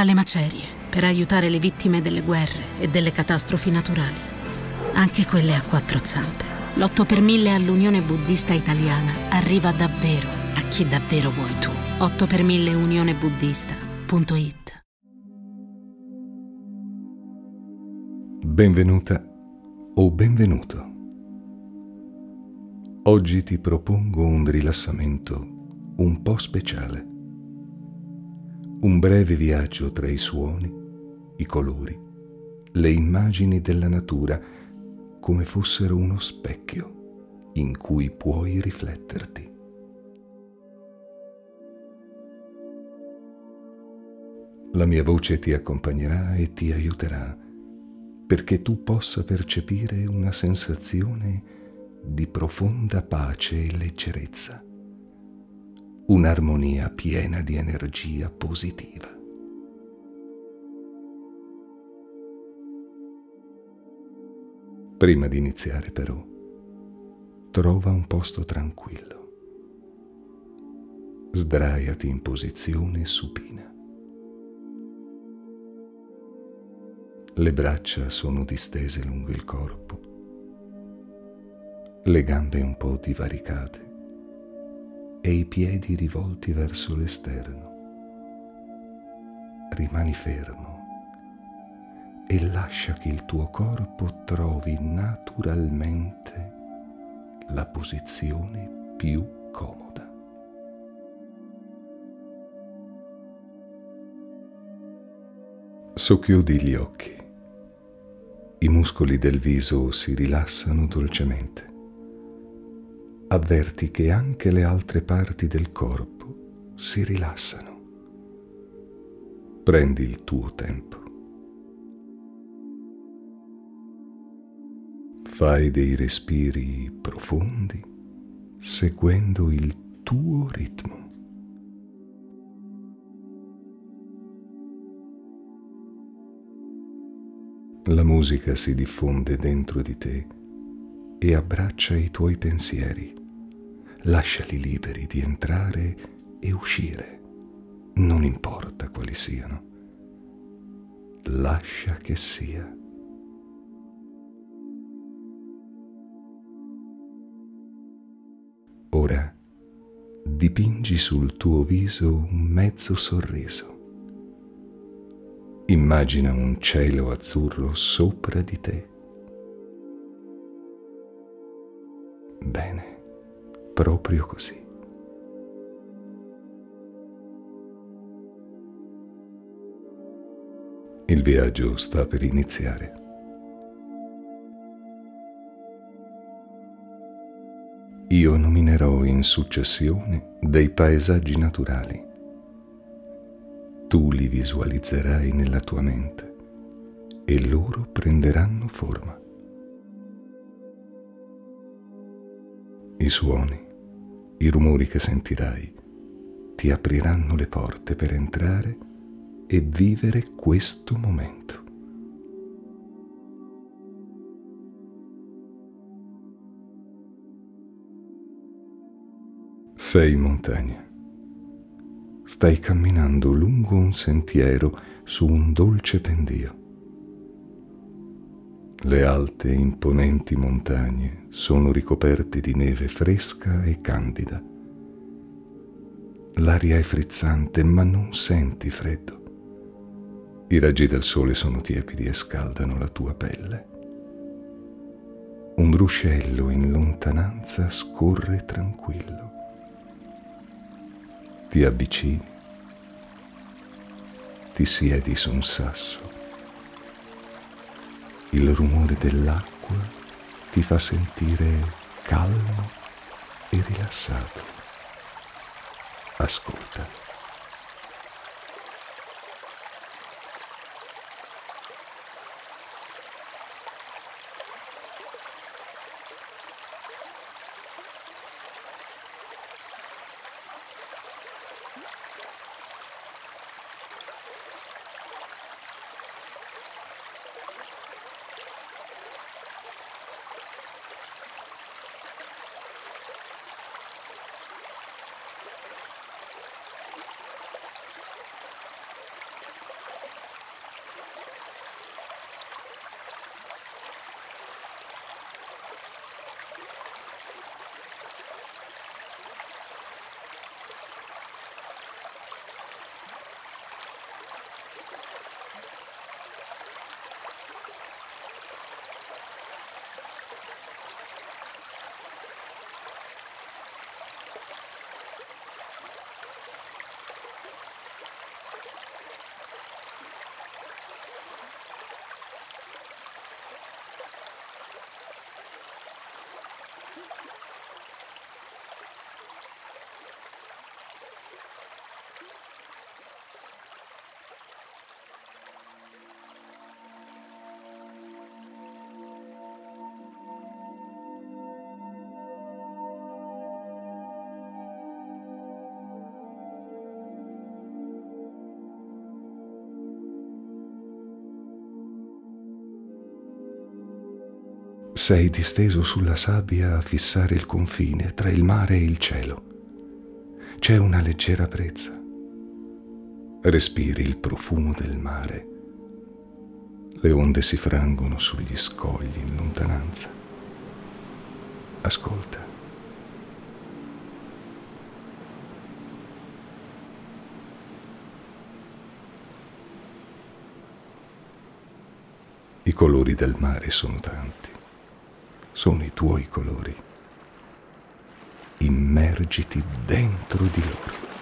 tra le macerie per aiutare le vittime delle guerre e delle catastrofi naturali, anche quelle a quattro zampe. L'8 per 1000 all'Unione Buddista Italiana arriva davvero a chi davvero vuoi tu. 8 per 1000 unionebuddista.it Benvenuta o benvenuto. Oggi ti propongo un rilassamento un po' speciale. Un breve viaggio tra i suoni, i colori, le immagini della natura come fossero uno specchio in cui puoi rifletterti. La mia voce ti accompagnerà e ti aiuterà perché tu possa percepire una sensazione di profonda pace e leggerezza un'armonia piena di energia positiva. Prima di iniziare però, trova un posto tranquillo. Sdraiati in posizione supina. Le braccia sono distese lungo il corpo, le gambe un po' divaricate e i piedi rivolti verso l'esterno. Rimani fermo e lascia che il tuo corpo trovi naturalmente la posizione più comoda. Socchiudi gli occhi. I muscoli del viso si rilassano dolcemente avverti che anche le altre parti del corpo si rilassano. Prendi il tuo tempo. Fai dei respiri profondi seguendo il tuo ritmo. La musica si diffonde dentro di te e abbraccia i tuoi pensieri lasciali liberi di entrare e uscire, non importa quali siano. Lascia che sia. Ora dipingi sul tuo viso un mezzo sorriso. Immagina un cielo azzurro sopra di te. Bene proprio così. Il viaggio sta per iniziare. Io nominerò in successione dei paesaggi naturali. Tu li visualizzerai nella tua mente e loro prenderanno forma. I suoni i rumori che sentirai ti apriranno le porte per entrare e vivere questo momento. Sei in montagna. Stai camminando lungo un sentiero su un dolce pendio. Le alte e imponenti montagne sono ricoperte di neve fresca e candida. L'aria è frizzante, ma non senti freddo. I raggi del sole sono tiepidi e scaldano la tua pelle. Un ruscello in lontananza scorre tranquillo. Ti avvicini, ti siedi su un sasso il rumore dell'acqua ti fa sentire calmo e rilassato. Ascolta. Sei disteso sulla sabbia a fissare il confine tra il mare e il cielo. C'è una leggera brezza. Respiri il profumo del mare. Le onde si frangono sugli scogli in lontananza. Ascolta. I colori del mare sono tanti, sono i tuoi colori. Immergiti dentro di loro.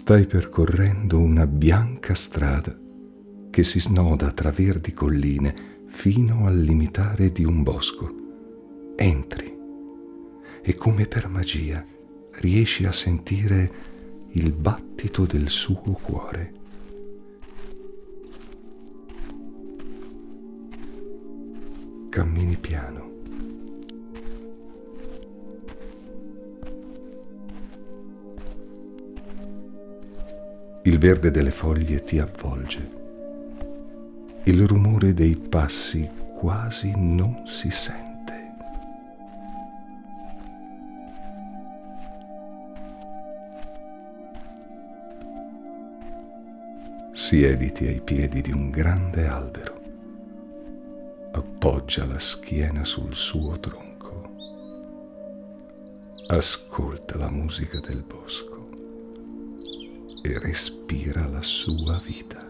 Stai percorrendo una bianca strada che si snoda tra verdi colline fino al limitare di un bosco. Entri e come per magia riesci a sentire il battito del suo cuore. Cammini piano verde delle foglie ti avvolge. Il rumore dei passi quasi non si sente. Siediti ai piedi di un grande albero. Appoggia la schiena sul suo tronco. Ascolta la musica del bosco e respira la sua vita.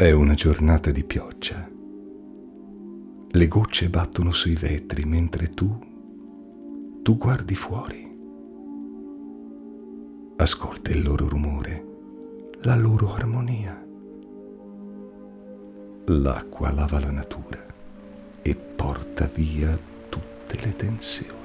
È una giornata di pioggia. Le gocce battono sui vetri mentre tu, tu guardi fuori. Ascolta il loro rumore, la loro armonia. L'acqua lava la natura e porta via tutte le tensioni.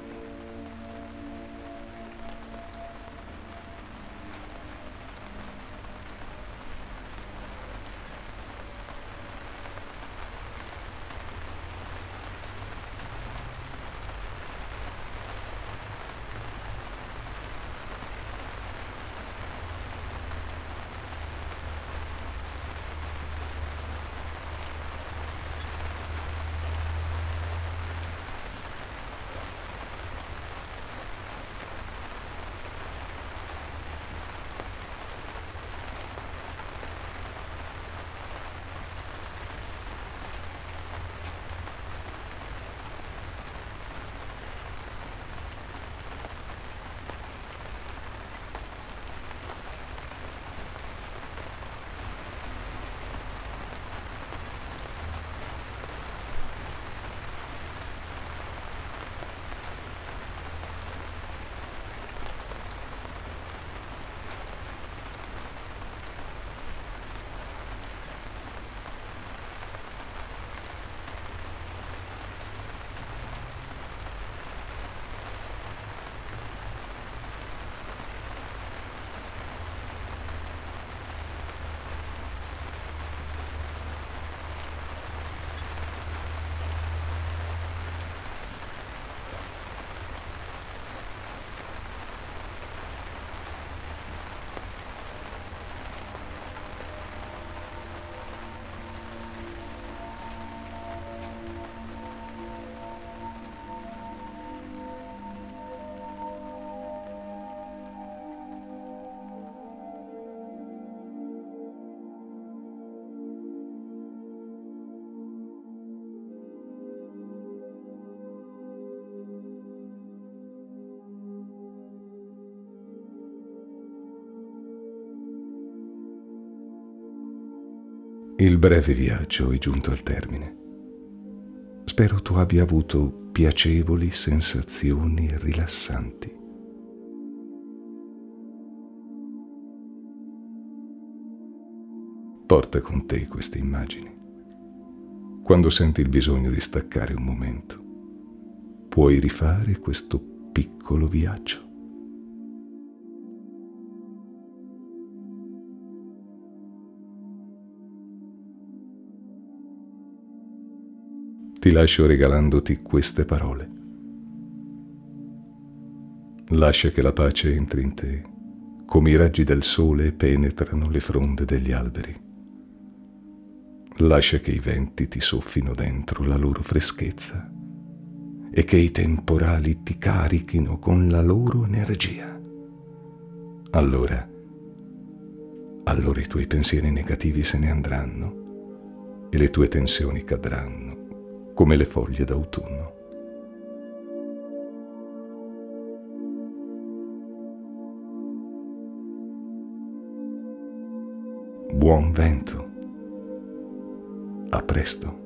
Il breve viaggio è giunto al termine. Spero tu abbia avuto piacevoli sensazioni rilassanti. Porta con te queste immagini. Quando senti il bisogno di staccare un momento, puoi rifare questo piccolo viaggio. Ti lascio regalandoti queste parole. Lascia che la pace entri in te, come i raggi del sole penetrano le fronde degli alberi. Lascia che i venti ti soffino dentro la loro freschezza e che i temporali ti carichino con la loro energia. Allora, allora i tuoi pensieri negativi se ne andranno e le tue tensioni cadranno come le foglie d'autunno. Buon vento. A presto.